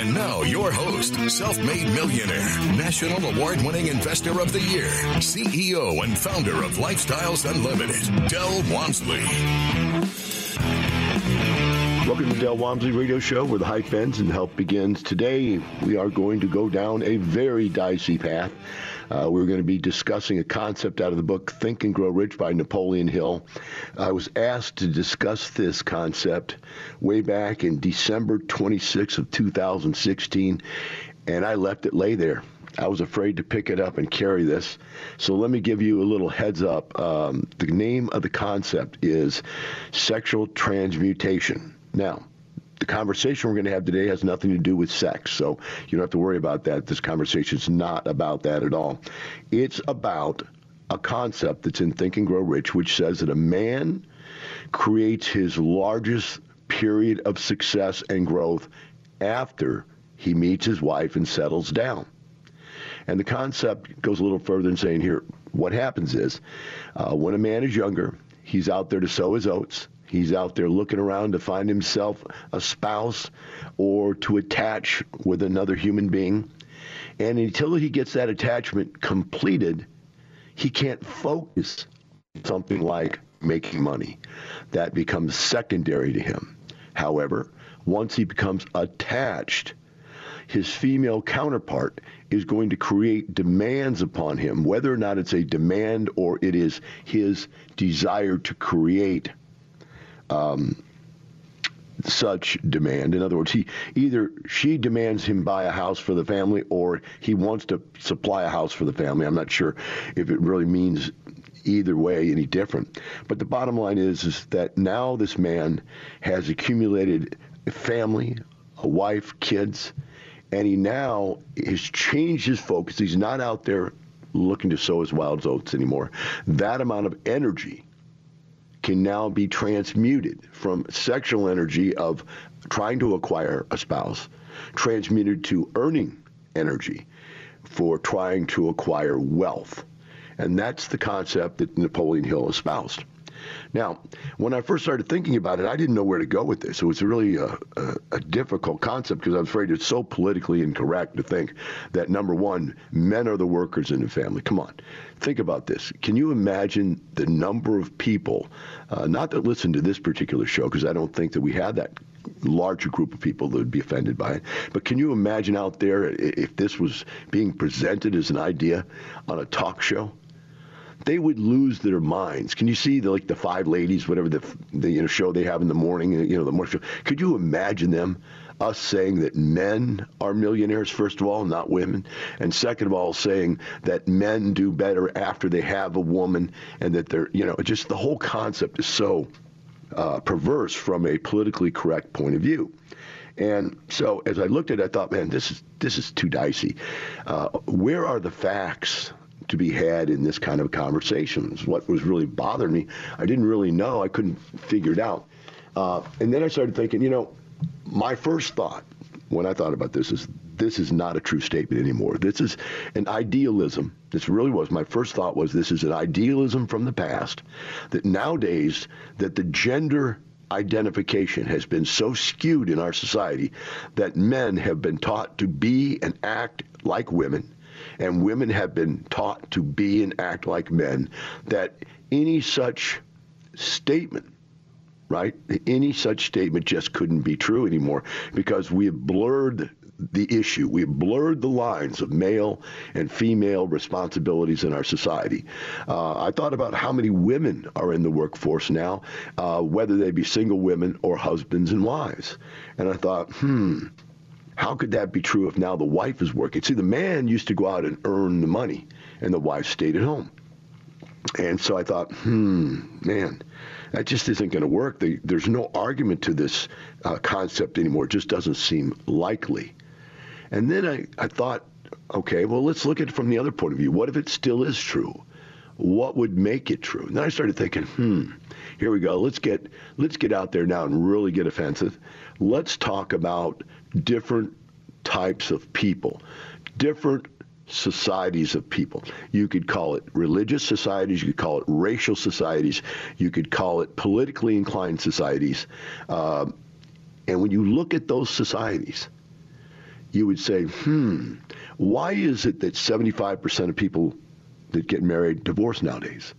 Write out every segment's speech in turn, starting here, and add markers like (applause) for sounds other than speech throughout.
And now, your host, self made millionaire, national award winning investor of the year, CEO and founder of Lifestyles Unlimited, Del Walmsley. Welcome to Del Walmsley Radio Show, where the hype ends and help begins. Today, we are going to go down a very dicey path. Uh, we're going to be discussing a concept out of the book Think and Grow Rich by Napoleon Hill. I was asked to discuss this concept way back in December 26th of 2016, and I left it lay there. I was afraid to pick it up and carry this. So let me give you a little heads up. Um, the name of the concept is sexual transmutation. Now, the conversation we're going to have today has nothing to do with sex, so you don't have to worry about that. This conversation is not about that at all. It's about a concept that's in Think and Grow Rich, which says that a man creates his largest period of success and growth after he meets his wife and settles down. And the concept goes a little further in saying here, what happens is uh, when a man is younger, he's out there to sow his oats. He's out there looking around to find himself a spouse or to attach with another human being. And until he gets that attachment completed, he can't focus on something like making money. That becomes secondary to him. However, once he becomes attached, his female counterpart is going to create demands upon him, whether or not it's a demand or it is his desire to create um, such demand. In other words, he either she demands him buy a house for the family, or he wants to supply a house for the family. I'm not sure if it really means either way any different. But the bottom line is, is that now this man has accumulated a family, a wife, kids, and he now has changed his focus. He's not out there looking to sow his wild oats anymore. That amount of energy can now be transmuted from sexual energy of trying to acquire a spouse, transmuted to earning energy for trying to acquire wealth. And that's the concept that Napoleon Hill espoused. Now, when I first started thinking about it, I didn't know where to go with this. It was really a, a, a difficult concept because I was afraid it's so politically incorrect to think that number one, men are the workers in the family. Come on, think about this. Can you imagine the number of people, uh, not that listen to this particular show, because I don't think that we have that larger group of people that would be offended by it. But can you imagine out there if this was being presented as an idea on a talk show? They would lose their minds. Can you see the like the five ladies, whatever the the you know show they have in the morning, you know the morning show? Could you imagine them? Us saying that men are millionaires, first of all, not women. And second of all, saying that men do better after they have a woman and that they're, you know, just the whole concept is so uh, perverse from a politically correct point of view. And so as I looked at it, I thought, man, this is this is too dicey. Uh, where are the facts to be had in this kind of conversations. What was really bothering me, I didn't really know. I couldn't figure it out. Uh, and then I started thinking, you know, my first thought when I thought about this is this is not a true statement anymore. This is an idealism. This really was my first thought was this is an idealism from the past that nowadays that the gender identification has been so skewed in our society that men have been taught to be and act like women and women have been taught to be and act like men that any such statement right? Any such statement just couldn't be true anymore because we have blurred the issue. We have blurred the lines of male and female responsibilities in our society. Uh, I thought about how many women are in the workforce now, uh, whether they be single women or husbands and wives. And I thought, hmm, how could that be true if now the wife is working? See, the man used to go out and earn the money, and the wife stayed at home. And so I thought, hmm, man, that just isn't going to work. There's no argument to this uh, concept anymore. It just doesn't seem likely. And then I, I thought, okay, well, let's look at it from the other point of view. What if it still is true? What would make it true? And then I started thinking, hmm, here we go. Let's get let's get out there now and really get offensive. Let's talk about different types of people, different societies of people. You could call it religious societies, you could call it racial societies, you could call it politically inclined societies. Uh, and when you look at those societies, you would say, hmm, why is it that 75% of people that get married divorce nowadays?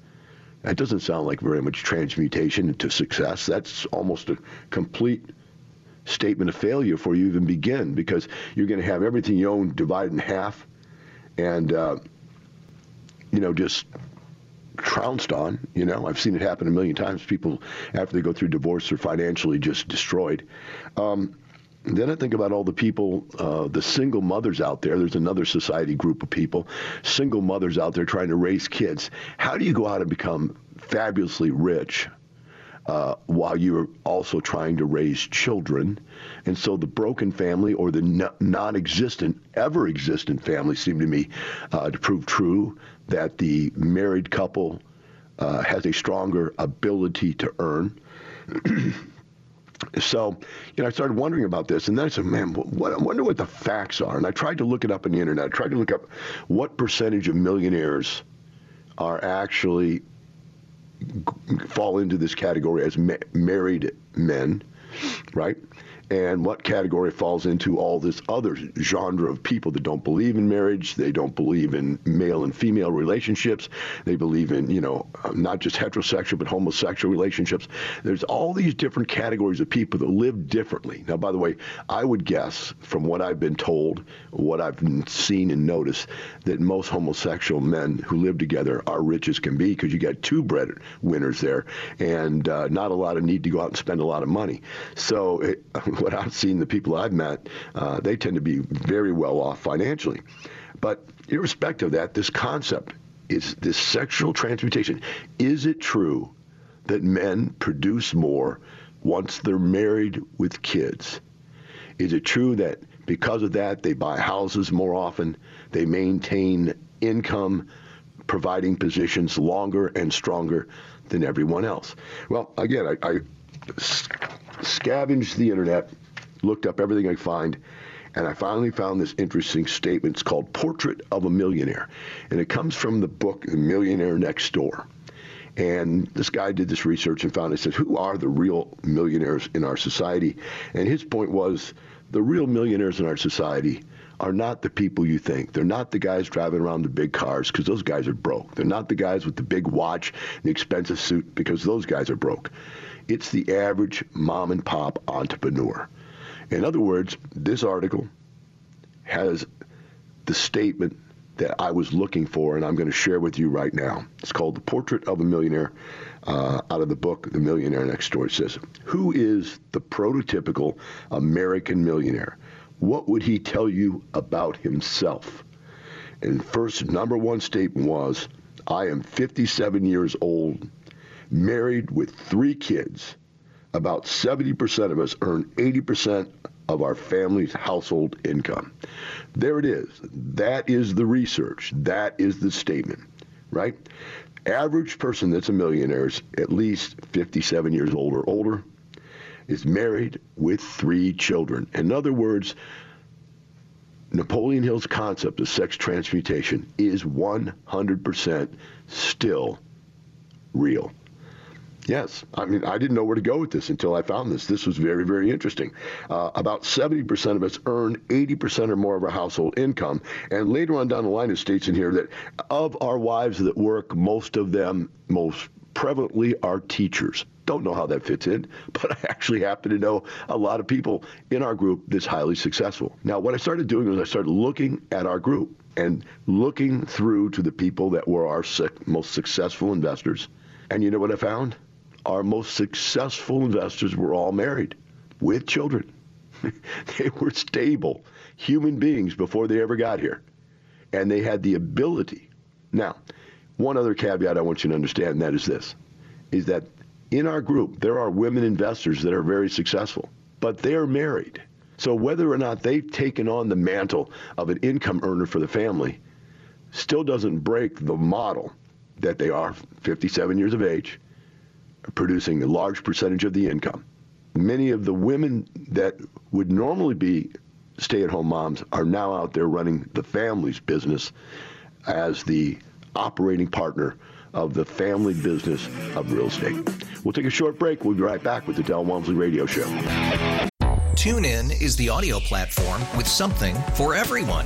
That doesn't sound like very much transmutation into success. That's almost a complete statement of failure before you even begin because you're going to have everything you own divided in half and uh, you know just trounced on. You know, I've seen it happen a million times. People after they go through divorce are financially just destroyed. Um, then I think about all the people, uh, the single mothers out there. There's another society group of people, single mothers out there trying to raise kids. How do you go out and become fabulously rich uh, while you're also trying to raise children. And so the broken family or the non existent, ever existent family seem to me uh, to prove true that the married couple uh, has a stronger ability to earn. (clears throat) so, you know, I started wondering about this, and then I said, "Man, what, I wonder what the facts are." And I tried to look it up on the internet. I tried to look up what percentage of millionaires are actually fall into this category as ma- married men, right? And what category falls into all this other genre of people that don't believe in marriage, they don't believe in male and female relationships, they believe in, you know, not just heterosexual but homosexual relationships. There's all these different categories of people that live differently. Now, by the way, I would guess from what I've been told, what I've seen and noticed, that most homosexual men who live together are rich as can be because you got two breadwinners there and uh, not a lot of need to go out and spend a lot of money. So it, (laughs) what I've seen, the people I've met, uh, they tend to be very well off financially. But irrespective of that, this concept is this sexual transmutation. Is it true that men produce more once they're married with kids? Is it true that because of that they buy houses more often, they maintain income, providing positions longer and stronger than everyone else? Well, again, I, I scavenged the internet, looked up everything I find, and I finally found this interesting statement. It's called Portrait of a Millionaire. And it comes from the book The Millionaire Next Door. And this guy did this research and found, he said, who are the real millionaires in our society? And his point was the real millionaires in our society are not the people you think. They're not the guys driving around the big cars because those guys are broke. They're not the guys with the big watch, the expensive suit because those guys are broke. It's the average mom and pop entrepreneur. In other words, this article has the statement that I was looking for, and I'm going to share with you right now. It's called The Portrait of a Millionaire uh, out of the book The Millionaire Next Door. It says, Who is the prototypical American millionaire? What would he tell you about himself? And first, number one statement was, I am 57 years old married with three kids, about 70% of us earn 80% of our family's household income. There it is. That is the research. That is the statement, right? Average person that's a millionaire is at least 57 years old or older, is married with three children. In other words, Napoleon Hill's concept of sex transmutation is 100% still real. Yes, I mean, I didn't know where to go with this until I found this. This was very, very interesting. Uh, about 70% of us earn 80% or more of our household income. And later on down the line, it states in here that of our wives that work, most of them, most prevalently, are teachers. Don't know how that fits in, (laughs) but I actually happen to know a lot of people in our group that's highly successful. Now, what I started doing was I started looking at our group and looking through to the people that were our most successful investors. And you know what I found? Our most successful investors were all married with children. (laughs) they were stable human beings before they ever got here. And they had the ability. Now, one other caveat I want you to understand, and that is this, is that in our group, there are women investors that are very successful, but they're married. So whether or not they've taken on the mantle of an income earner for the family still doesn't break the model that they are 57 years of age, producing a large percentage of the income. Many of the women that would normally be stay at home moms are now out there running the family's business as the operating partner of the family business of real estate. We'll take a short break. We'll be right back with the Del Walmsley Radio Show. TuneIn is the audio platform with something for everyone.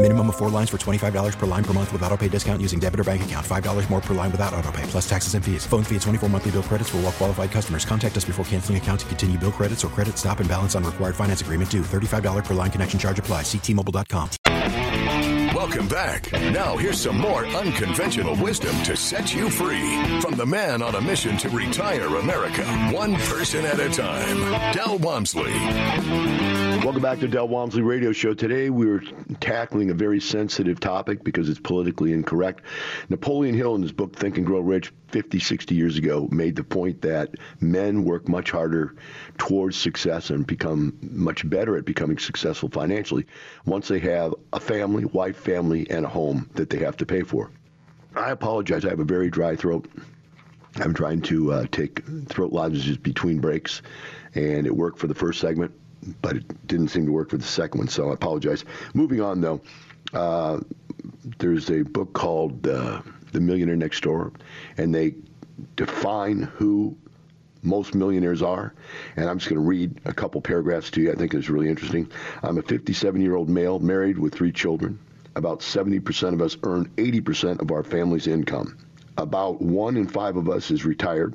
Minimum of four lines for $25 per line per month with auto pay discount using debit or bank account. $5 more per line without auto pay, plus taxes and fees. Phone fee at 24 monthly bill credits for well qualified customers. Contact us before canceling account to continue bill credits or credit stop and balance on required finance agreement due. $35 per line connection charge applies. Ctmobile.com. Welcome back. Now, here's some more unconventional wisdom to set you free from the man on a mission to retire America, one person at a time, Del Walmsley. Welcome back to Del Walmsley Radio Show. Today we are tackling a very sensitive topic because it's politically incorrect. Napoleon Hill, in his book Think and Grow Rich, 50, 60 years ago, made the point that men work much harder towards success and become much better at becoming successful financially once they have a family, wife, family, and a home that they have to pay for. I apologize. I have a very dry throat. I'm trying to uh, take throat lozenges between breaks, and it worked for the first segment but it didn't seem to work for the second one, so I apologize. Moving on, though, uh, there's a book called uh, The Millionaire Next Door, and they define who most millionaires are. And I'm just going to read a couple paragraphs to you. I think it's really interesting. I'm a 57 year old male, married with three children. About 70% of us earn 80% of our family's income. About one in five of us is retired.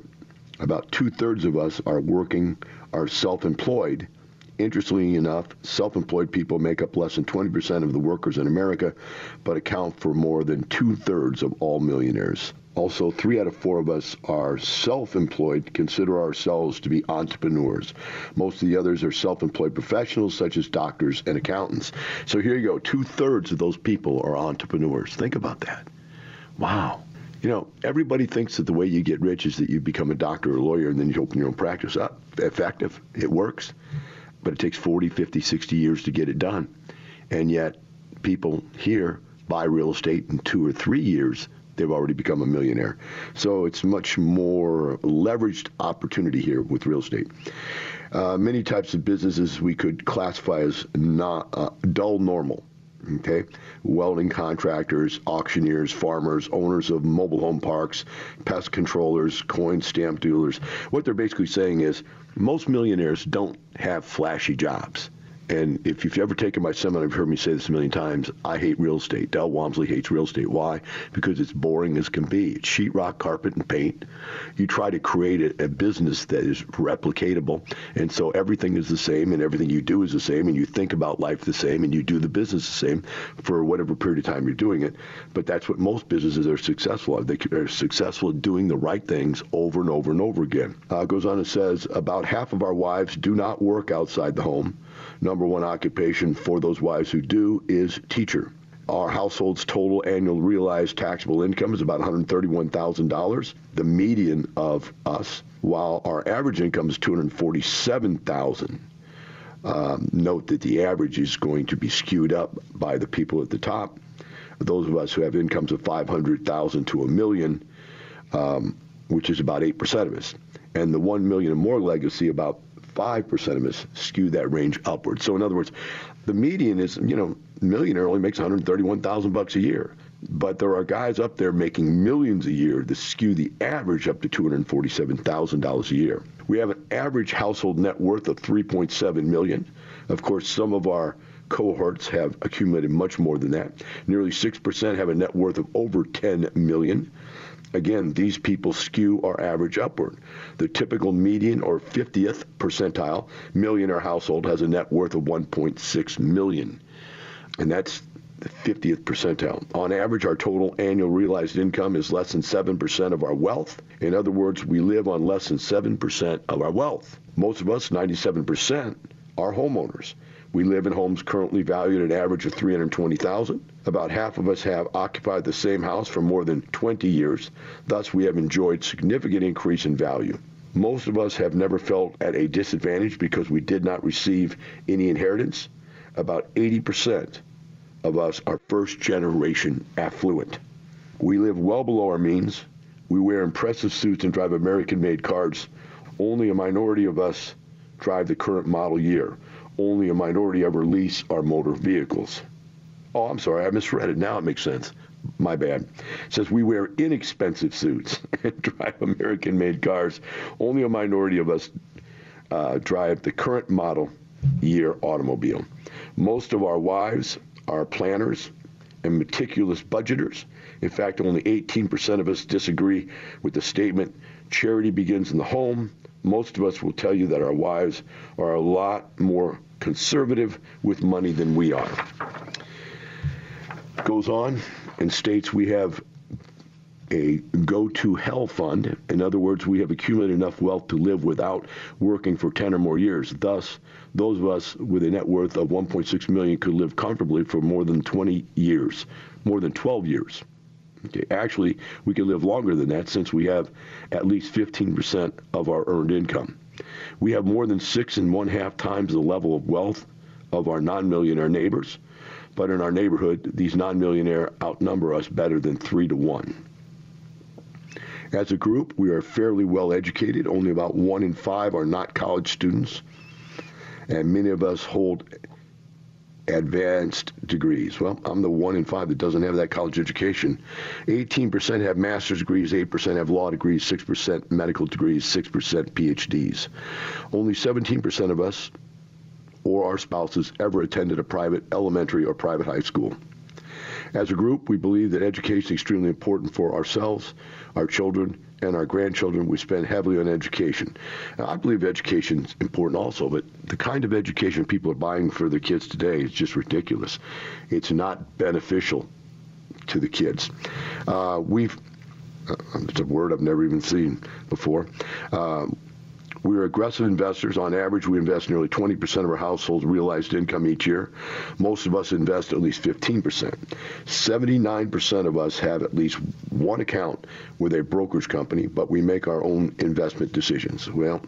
About two thirds of us are working, are self employed Interestingly enough, self employed people make up less than 20% of the workers in America, but account for more than two thirds of all millionaires. Also, three out of four of us are self employed, consider ourselves to be entrepreneurs. Most of the others are self employed professionals, such as doctors and accountants. So here you go two thirds of those people are entrepreneurs. Think about that. Wow. You know, everybody thinks that the way you get rich is that you become a doctor or a lawyer and then you open your own practice up. Effective. It works but it takes 40, 50, 60 years to get it done. And yet, people here buy real estate in two or three years, they've already become a millionaire. So it's much more leveraged opportunity here with real estate. Uh, many types of businesses we could classify as not, uh, dull normal. Okay, welding contractors, auctioneers, farmers, owners of mobile home parks, pest controllers, coin stamp dealers. What they're basically saying is most millionaires don't have flashy jobs. And if you've ever taken my seminar, you've heard me say this a million times. I hate real estate. Del Walmsley hates real estate. Why? Because it's boring as can be. It's sheetrock, carpet, and paint. You try to create a, a business that is replicatable, and so everything is the same, and everything you do is the same, and you think about life the same, and you do the business the same for whatever period of time you're doing it. But that's what most businesses are successful at. They are successful at doing the right things over and over and over again. Uh, goes on and says about half of our wives do not work outside the home number one occupation for those wives who do is teacher. Our household's total annual realized taxable income is about $131,000, the median of us, while our average income is $247,000. Um, note that the average is going to be skewed up by the people at the top. Those of us who have incomes of 500,000 to a million, um, which is about 8% of us. And the 1 million and more legacy, about 5% of us skew that range upward. So in other words, the median is, you know, millionaire only makes 131,000 bucks a year. But there are guys up there making millions a year that skew the average up to $247,000 a year. We have an average household net worth of 3.7 million. Of course, some of our cohorts have accumulated much more than that. Nearly 6% have a net worth of over 10 million. Again, these people skew our average upward. The typical median or 50th percentile millionaire household has a net worth of 1.6 million. And that's the 50th percentile. On average, our total annual realized income is less than 7% of our wealth. In other words, we live on less than 7% of our wealth. Most of us, 97%, are homeowners. We live in homes currently valued at an average of 320,000. About half of us have occupied the same house for more than 20 years. Thus, we have enjoyed significant increase in value. Most of us have never felt at a disadvantage because we did not receive any inheritance. About 80% of us are first generation affluent. We live well below our means. We wear impressive suits and drive American made cars. Only a minority of us drive the current model year only a minority ever lease our motor vehicles. Oh, I'm sorry, I misread it. Now it makes sense. My bad. It says we wear inexpensive suits (laughs) and drive American made cars. Only a minority of us uh, drive the current model year automobile. Most of our wives are planners and meticulous budgeters. In fact, only 18% of us disagree with the statement charity begins in the home most of us will tell you that our wives are a lot more conservative with money than we are. Goes on and states we have a go to hell fund. In other words, we have accumulated enough wealth to live without working for 10 or more years. Thus, those of us with a net worth of 1.6 million could live comfortably for more than 20 years, more than 12 years. Actually, we can live longer than that since we have at least 15% of our earned income. We have more than six and one half times the level of wealth of our non-millionaire neighbors, but in our neighborhood, these non-millionaire outnumber us better than three to one. As a group, we are fairly well educated. Only about one in five are not college students, and many of us hold advanced degrees. Well, I'm the one in five that doesn't have that college education. 18% have master's degrees, 8% have law degrees, 6% medical degrees, 6% PhDs. Only 17% of us or our spouses ever attended a private elementary or private high school. As a group, we believe that education is extremely important for ourselves, our children, and our grandchildren, we spend heavily on education. Now, I believe education is important also, but the kind of education people are buying for their kids today is just ridiculous. It's not beneficial to the kids. Uh, we've uh, it's a word I've never even seen before. Uh, we are aggressive investors. On average, we invest nearly 20% of our household's realized income each year. Most of us invest at least 15%. 79% of us have at least one account with a brokerage company, but we make our own investment decisions. Well,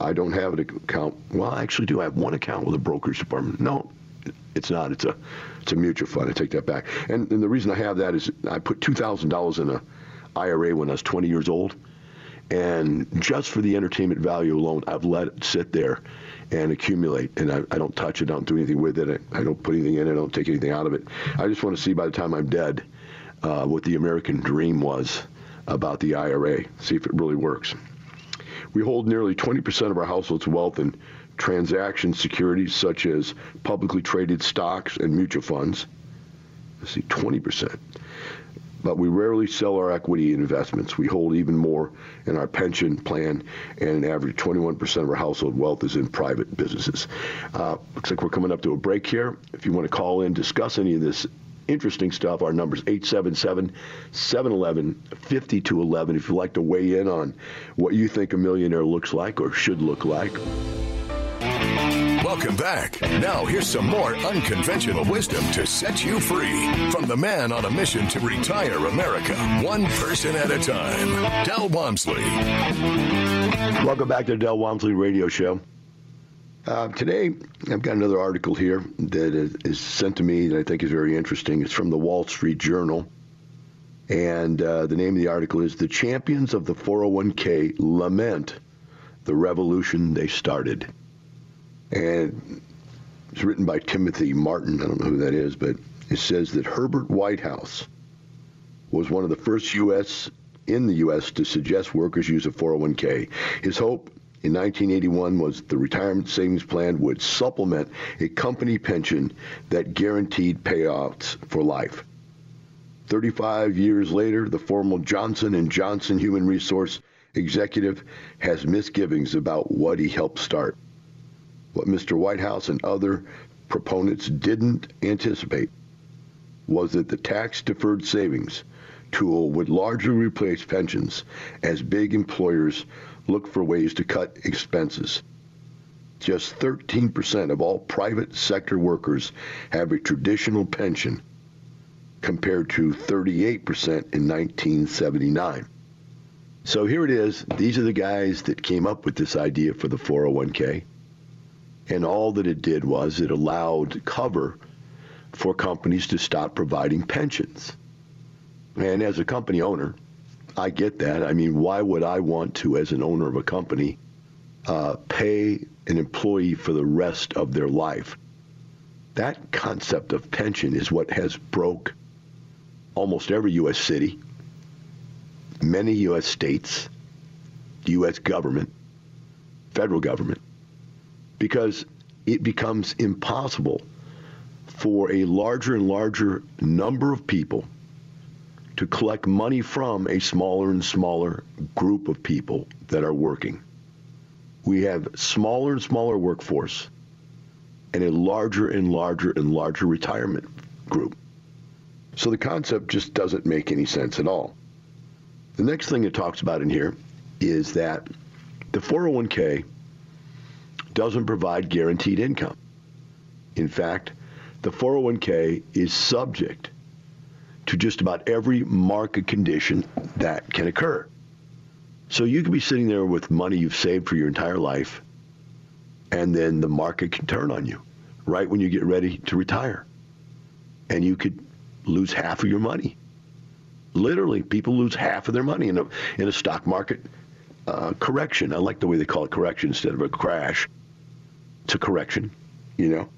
I don't have an account. Well, I actually do. I have one account with a brokerage department. No, it's not. It's a it's a mutual fund. I take that back. And, and the reason I have that is I put $2,000 in a IRA when I was 20 years old and just for the entertainment value alone, I've let it sit there and accumulate. And I, I don't touch it, I don't do anything with it. I, I, don't put anything in it, I don't take anything out of it. I just want to see by the time I'm dead uh, what the American dream was about the IRA, see if it really works. We hold nearly 20% of our household's wealth in transaction securities such as publicly traded stocks and mutual funds. Let's see, 20%. But we rarely sell our equity investments. We hold even more in our pension plan, and an average 21% of our household wealth is in private businesses. Uh, looks like we're coming up to a break here. If you want to call in, discuss any of this interesting stuff. Our number is 877 711 5211 if you'd like to weigh in on what you think a millionaire looks like or should look like. Welcome back. Now, here's some more unconventional wisdom to set you free from the man on a mission to retire America, one person at a time, Del Walmsley. Welcome back to the Del Walmsley Radio Show. Uh, today, I've got another article here that is sent to me that I think is very interesting. It's from the Wall Street Journal. And uh, the name of the article is The Champions of the 401k Lament the Revolution They Started. And it's written by Timothy Martin. I don't know who that is, but it says that Herbert Whitehouse was one of the first U.S. in the U.S. to suggest workers use a 401k. His hope in 1981 was the retirement savings plan would supplement a company pension that guaranteed payouts for life. 35 years later, the former Johnson & Johnson human resource executive has misgivings about what he helped start. What Mr. Whitehouse and other proponents didn't anticipate was that the tax deferred savings tool would largely replace pensions as big employers look for ways to cut expenses. Just 13% of all private sector workers have a traditional pension compared to 38% in 1979. So here it is. These are the guys that came up with this idea for the 401k. And all that it did was it allowed cover for companies to stop providing pensions. And as a company owner, I get that. I mean, why would I want to, as an owner of a company, uh, pay an employee for the rest of their life? That concept of pension is what has broke almost every U.S. city, many U.S. states, U.S. government, federal government, because it becomes impossible for a larger and larger number of people to collect money from a smaller and smaller group of people that are working. We have smaller and smaller workforce and a larger and larger and larger retirement group. So the concept just doesn't make any sense at all. The next thing it talks about in here is that the 401k doesn't provide guaranteed income. In fact, the 401k is subject to just about every market condition that can occur. So you could be sitting there with money you've saved for your entire life, and then the market can turn on you right when you get ready to retire. And you could lose half of your money. Literally, people lose half of their money in a, in a stock market uh, correction. I like the way they call it correction instead of a crash. A correction, you know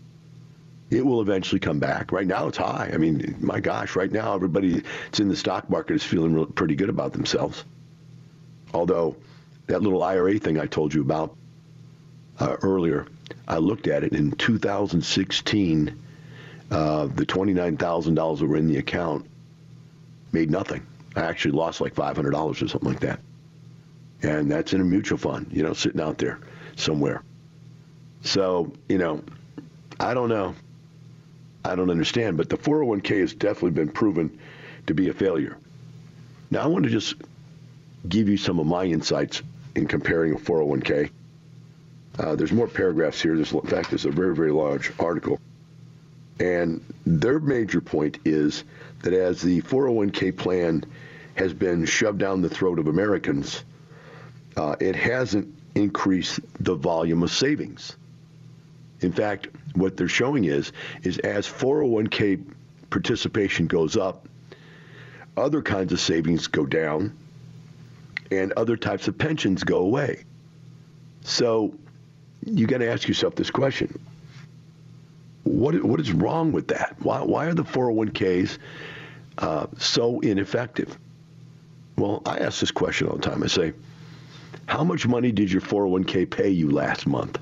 it will eventually come back. Right now, it's high. I mean, my gosh, right now, everybody that's in the stock market is feeling real, pretty good about themselves. Although, that little IRA thing I told you about uh, earlier, I looked at it in 2016. Uh, the $29,000 that were in the account made nothing. I actually lost like $500 or something like that. And that's in a mutual fund, you know, sitting out there somewhere. So, you know, I don't know. I don't understand. But the 401k has definitely been proven to be a failure. Now, I want to just give you some of my insights in comparing a 401k. Uh, there's more paragraphs here. There's, in fact, it's a very, very large article. And their major point is that as the 401k plan has been shoved down the throat of Americans, uh, it hasn't increased the volume of savings. In fact, what they're showing is is as 401k participation goes up, other kinds of savings go down, and other types of pensions go away. So you got to ask yourself this question: What what is wrong with that? Why why are the 401ks uh, so ineffective? Well, I ask this question all the time. I say, How much money did your 401k pay you last month?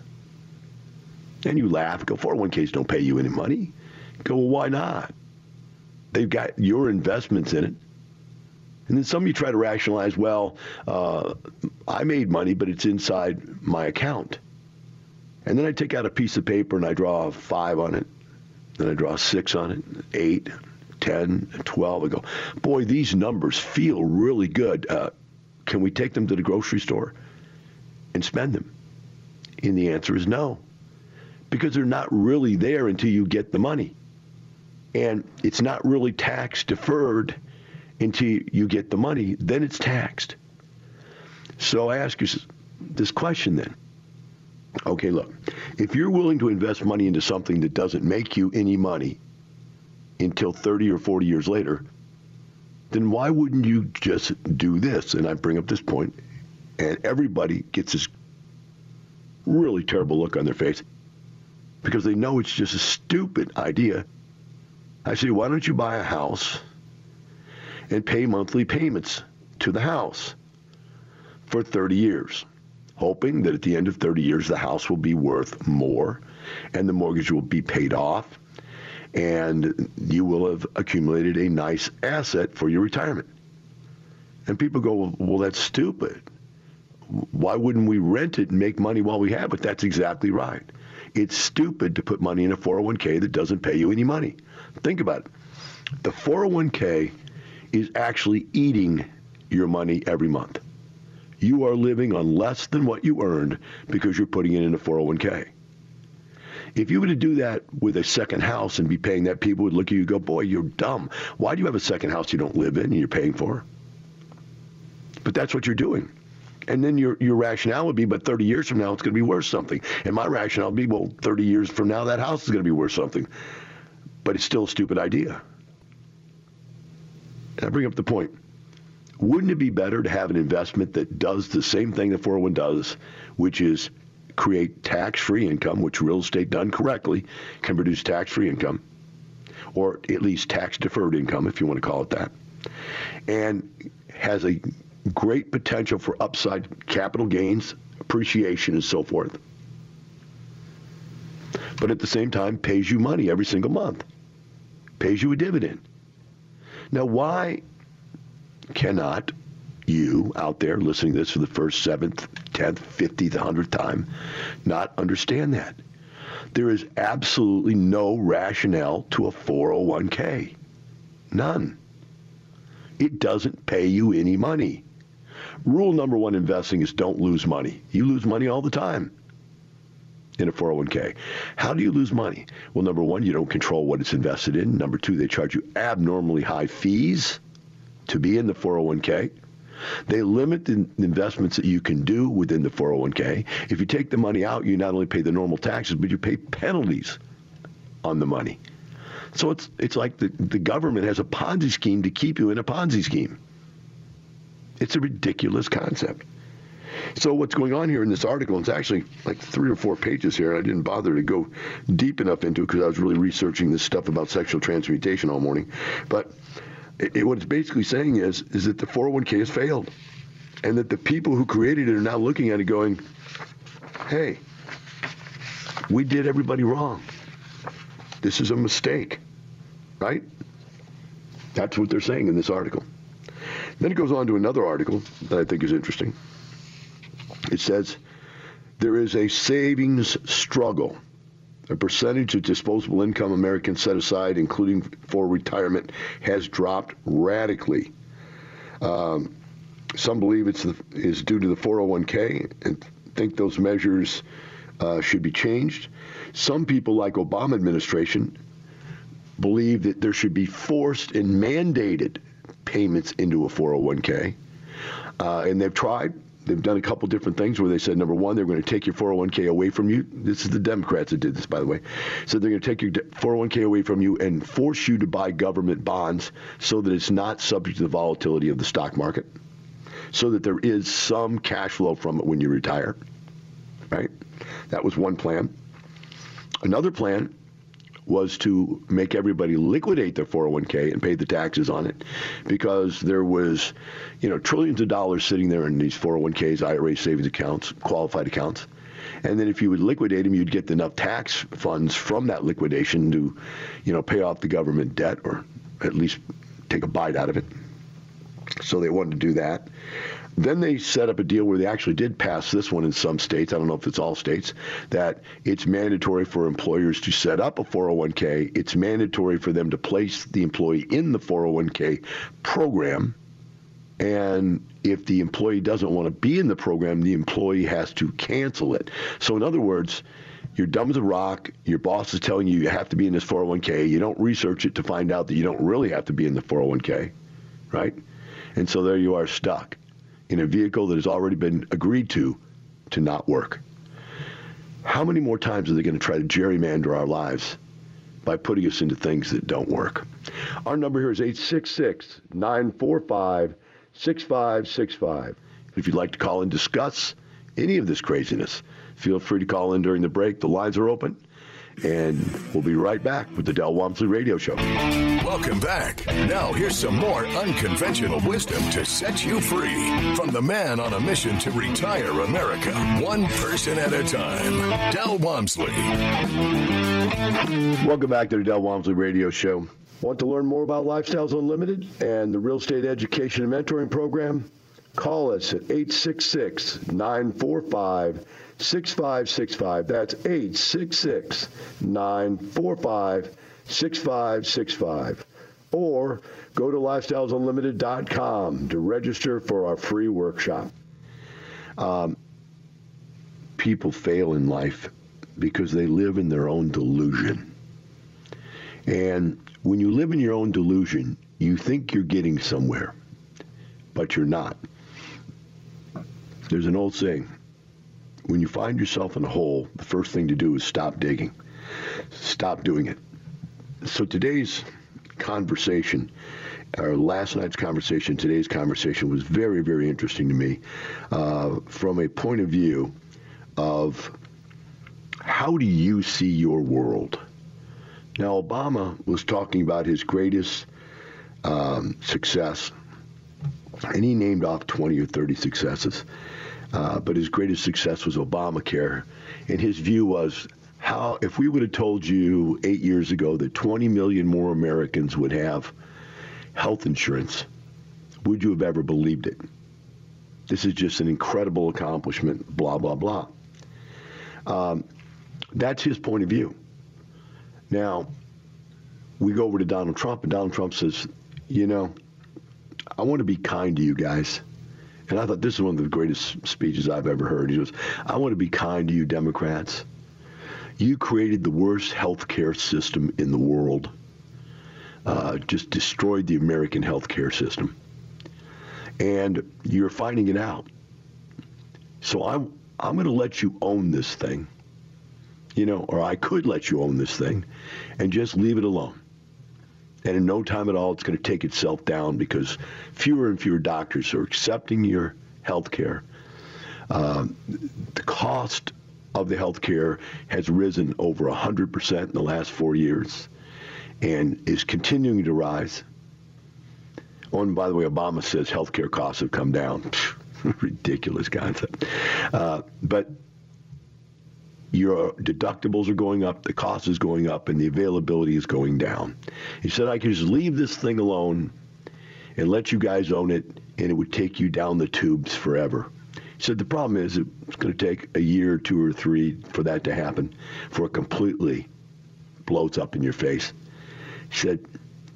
And you laugh, go, 401ks don't pay you any money. Go, well, why not? They've got your investments in it. And then some of you try to rationalize, well, uh, I made money, but it's inside my account. And then I take out a piece of paper and I draw a five on it. Then I draw six on it, eight, 10, 12. I go, boy, these numbers feel really good. Uh, can we take them to the grocery store and spend them? And the answer is no, because they're not really there until you get the money. And it's not really tax deferred until you get the money, then it's taxed. So I ask you this question then. Okay, look, if you're willing to invest money into something that doesn't make you any money until 30 or 40 years later, then why wouldn't you just do this? And I bring up this point, and everybody gets this really terrible look on their face because they know it's just a stupid idea. I say, why don't you buy a house and pay monthly payments to the house for 30 years, hoping that at the end of 30 years the house will be worth more and the mortgage will be paid off and you will have accumulated a nice asset for your retirement. And people go, well, that's stupid. Why wouldn't we rent it and make money while we have it? That's exactly right. It's stupid to put money in a 401k that doesn't pay you any money. Think about it. The 401k is actually eating your money every month. You are living on less than what you earned because you're putting it in a 401k. If you were to do that with a second house and be paying that, people would look at you and go, boy, you're dumb. Why do you have a second house you don't live in and you're paying for? But that's what you're doing. And then your, your rationale would be, but 30 years from now, it's going to be worth something. And my rationale would be, well, 30 years from now, that house is going to be worth something. But it's still a stupid idea. And I bring up the point. Wouldn't it be better to have an investment that does the same thing that 401 does, which is create tax-free income, which real estate done correctly can produce tax-free income, or at least tax-deferred income, if you want to call it that, and has a great potential for upside capital gains, appreciation, and so forth. But at the same time, pays you money every single month, pays you a dividend. Now, why cannot you out there listening to this for the first seventh, tenth, fiftieth, hundredth time not understand that? There is absolutely no rationale to a 401k. None. It doesn't pay you any money. Rule number one investing is don't lose money. You lose money all the time in a 401k. How do you lose money? Well, number one, you don't control what it's invested in. Number two, they charge you abnormally high fees to be in the 401k. They limit the investments that you can do within the 401k. If you take the money out, you not only pay the normal taxes, but you pay penalties on the money. So it's it's like the, the government has a Ponzi scheme to keep you in a Ponzi scheme. It's a ridiculous concept. So what's going on here in this article, it's actually like three or four pages here. I didn't bother to go deep enough into it because I was really researching this stuff about sexual transmutation all morning. But it, it, what it's basically saying is, is that the 401k has failed. And that the people who created it are now looking at it going, hey, we did everybody wrong. This is a mistake, right? That's what they're saying in this article. Then it goes on to another article that I think is interesting. It says there is a savings struggle. The percentage of disposable income Americans set aside, including for retirement, has dropped radically. Um, some believe it's the, is due to the 401k and think those measures uh, should be changed. Some people, like Obama administration, believe that there should be forced and mandated payments into a 401k. Uh, and they've tried. They've done a couple different things where they said, number one, they're going to take your 401k away from you. This is the Democrats that did this, by the way. So they're going to take your 401k away from you and force you to buy government bonds so that it's not subject to the volatility of the stock market, so that there is some cash flow from it when you retire. Right? That was one plan. Another plan was to make everybody liquidate their 401k and pay the taxes on it because there was, you know, trillions of dollars sitting there in these 401ks, IRA savings accounts, qualified accounts. And then if you would liquidate them, you'd get enough tax funds from that liquidation to, you know, pay off the government debt or at least take a bite out of it. So they wanted to do that. Then they set up a deal where they actually did pass this one in some states. I don't know if it's all states that it's mandatory for employers to set up a 401k. It's mandatory for them to place the employee in the 401k program. And if the employee doesn't want to be in the program, the employee has to cancel it. So, in other words, you're dumb as a rock. Your boss is telling you you have to be in this 401k. You don't research it to find out that you don't really have to be in the 401k, right? And so there you are stuck in a vehicle that has already been agreed to to not work. How many more times are they going to try to gerrymander our lives by putting us into things that don't work? Our number here is 866 945 6565. If you'd like to call and discuss any of this craziness, feel free to call in during the break. The lines are open. And we'll be right back with the Del Walmsley Radio Show. Welcome back. Now, here's some more unconventional wisdom to set you free from the man on a mission to retire America, one person at a time, Del Walmsley. Welcome back to the Del Walmsley Radio Show. Want to learn more about Lifestyles Unlimited and the Real Estate Education and Mentoring Program? Call us at 866 945 6565. That's 866 945 6565. Or go to lifestylesunlimited.com to register for our free workshop. Um, people fail in life because they live in their own delusion. And when you live in your own delusion, you think you're getting somewhere, but you're not. There's an old saying when you find yourself in a hole, the first thing to do is stop digging, stop doing it. So today's conversation, our last night's conversation, today's conversation was very, very interesting to me uh, from a point of view of how do you see your world? Now, Obama was talking about his greatest um, success, and he named off 20 or 30 successes. Uh, but his greatest success was Obamacare. And his view was how, if we would have told you eight years ago that 20 million more Americans would have health insurance, would you have ever believed it? This is just an incredible accomplishment, blah, blah, blah. Um, that's his point of view. Now, we go over to Donald Trump, and Donald Trump says, You know, I want to be kind to you guys. And I thought this is one of the greatest speeches I've ever heard. He goes, I want to be kind to you, Democrats. You created the worst health care system in the world. Uh, just destroyed the American health care system. And you're finding it out. So I'm, I'm going to let you own this thing. You know, or I could let you own this thing and just leave it alone. And in no time at all, it's going to take itself down because fewer and fewer doctors are accepting your health care. Uh, the cost of the health care has risen over 100% in the last four years and is continuing to rise. Oh, and by the way, Obama says health care costs have come down. (laughs) Ridiculous concept. Uh, but your deductibles are going up, the cost is going up, and the availability is going down. He said, I could just leave this thing alone and let you guys own it, and it would take you down the tubes forever. He said, the problem is it's going to take a year, two or three for that to happen, for it completely blows up in your face. He said,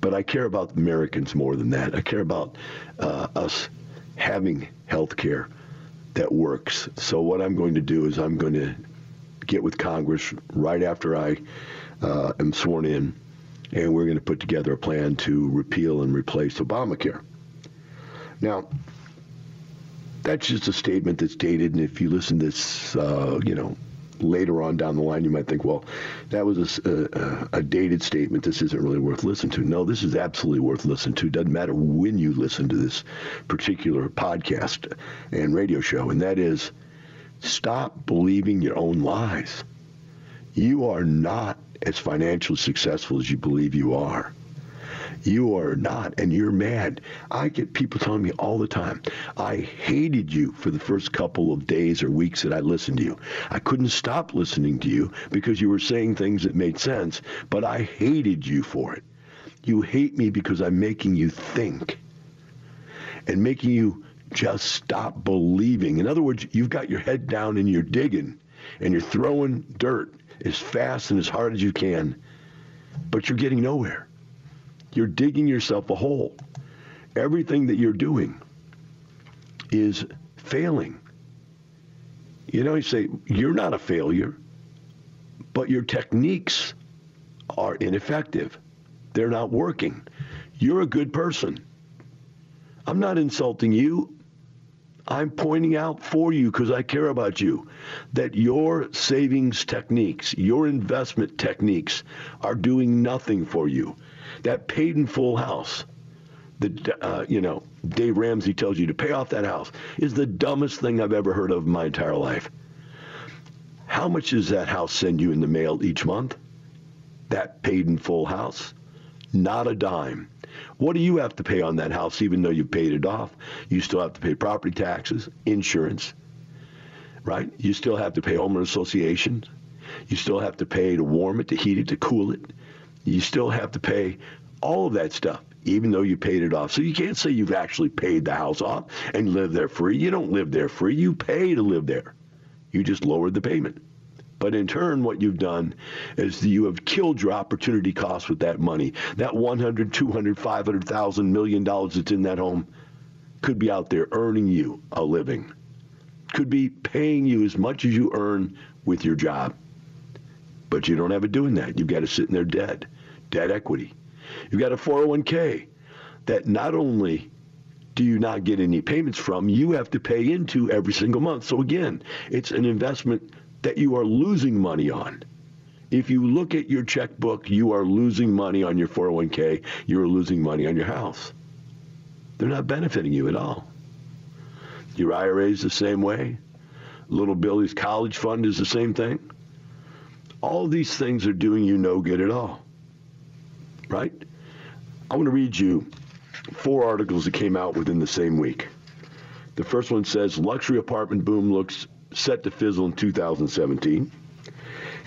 but I care about Americans more than that. I care about uh, us having health care that works. So what I'm going to do is I'm going to get with Congress right after I uh, am sworn in, and we're going to put together a plan to repeal and replace Obamacare. Now, that's just a statement that's dated, and if you listen to this, uh, you know, later on down the line, you might think, well, that was a, a, a, dated statement. This isn't really worth listening to. No, this is absolutely worth listening to. Doesn't matter when you listen to this particular podcast and radio show, and that is Stop believing your own lies. You are not as financially successful as you believe you are. You are not, and you're mad. I get people telling me all the time, I hated you for the first couple of days or weeks that I listened to you. I couldn't stop listening to you because you were saying things that made sense, but I hated you for it. You hate me because I'm making you think and making you just stop believing. In other words, you've got your head down and you're digging and you're throwing dirt as fast and as hard as you can, but you're getting nowhere. You're digging yourself a hole. Everything that you're doing is failing. You know, you say, you're not a failure, but your techniques are ineffective. They're not working. You're a good person. I'm not insulting you. I'm pointing out for you because I care about you that your savings techniques, your investment techniques are doing nothing for you. That paid in full house, that, uh, you know Dave Ramsey tells you to pay off that house is the dumbest thing I've ever heard of in my entire life. How much does that house send you in the mail each month? That paid in full house? Not a dime. What do you have to pay on that house even though you paid it off? You still have to pay property taxes, insurance, right? You still have to pay homeowner associations. You still have to pay to warm it, to heat it, to cool it. You still have to pay all of that stuff, even though you paid it off. So you can't say you've actually paid the house off and live there free. You don't live there free. You pay to live there. You just lowered the payment. But in turn, what you've done is you have killed your opportunity cost with that money. That 100, 200, 500,000 million dollars that's in that home could be out there earning you a living. Could be paying you as much as you earn with your job. But you don't have it doing that. You've got to sit in there dead, dead equity. You've got a 401k that not only do you not get any payments from, you have to pay into every single month. So again, it's an investment that you are losing money on. If you look at your checkbook, you are losing money on your 401k, you're losing money on your house. They're not benefiting you at all. Your IRA is the same way. Little Billy's college fund is the same thing. All these things are doing you no good at all. Right? I want to read you four articles that came out within the same week. The first one says luxury apartment boom looks set to fizzle in 2017.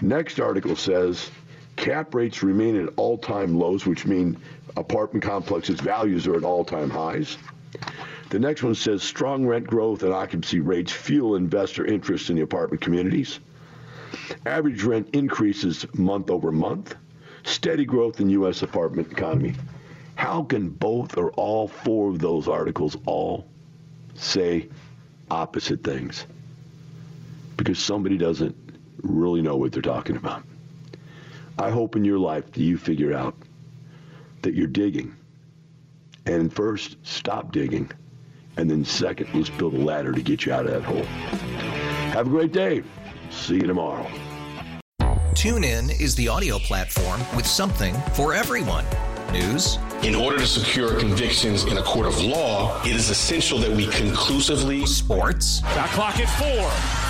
Next article says cap rates remain at all-time lows, which mean apartment complexes values are at all-time highs. The next one says strong rent growth and occupancy rates fuel investor interest in the apartment communities. Average rent increases month over month. Steady growth in U.S. apartment economy. How can both or all four of those articles all say opposite things? Because somebody doesn't really know what they're talking about. I hope in your life that you figure out that you're digging. And first, stop digging. And then second, let's build a ladder to get you out of that hole. Have a great day. See you tomorrow. TuneIn is the audio platform with something for everyone. News. In order to secure convictions in a court of law, it is essential that we conclusively. Sports. Got clock at four.